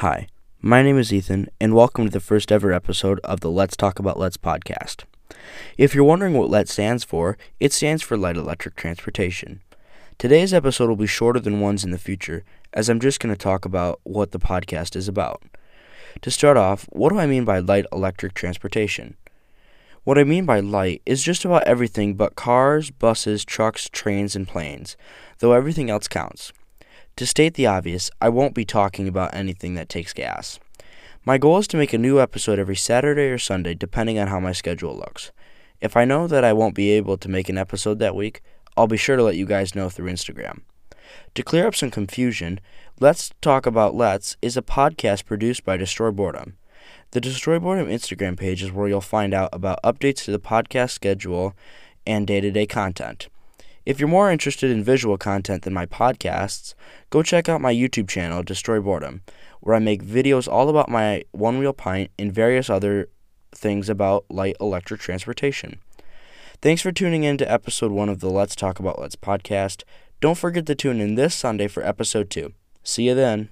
Hi, my name is Ethan, and welcome to the first ever episode of the Let's Talk About Let's podcast. If you're wondering what LET stands for, it stands for Light Electric Transportation. Today's episode will be shorter than ones in the future, as I'm just going to talk about what the podcast is about. To start off, what do I mean by light electric transportation? What I mean by light is just about everything but cars, buses, trucks, trains, and planes, though everything else counts. To state the obvious, I won't be talking about anything that takes gas. My goal is to make a new episode every Saturday or Sunday, depending on how my schedule looks. If I know that I won't be able to make an episode that week, I'll be sure to let you guys know through Instagram. To clear up some confusion, Let's Talk About Let's is a podcast produced by Destroy Boredom. The Destroy Boredom Instagram page is where you'll find out about updates to the podcast schedule and day to day content. If you're more interested in visual content than my podcasts, go check out my YouTube channel, Destroy Boredom, where I make videos all about my Onewheel Pint and various other things about light electric transportation. Thanks for tuning in to episode one of the Let's Talk About Let's podcast. Don't forget to tune in this Sunday for episode two. See you then.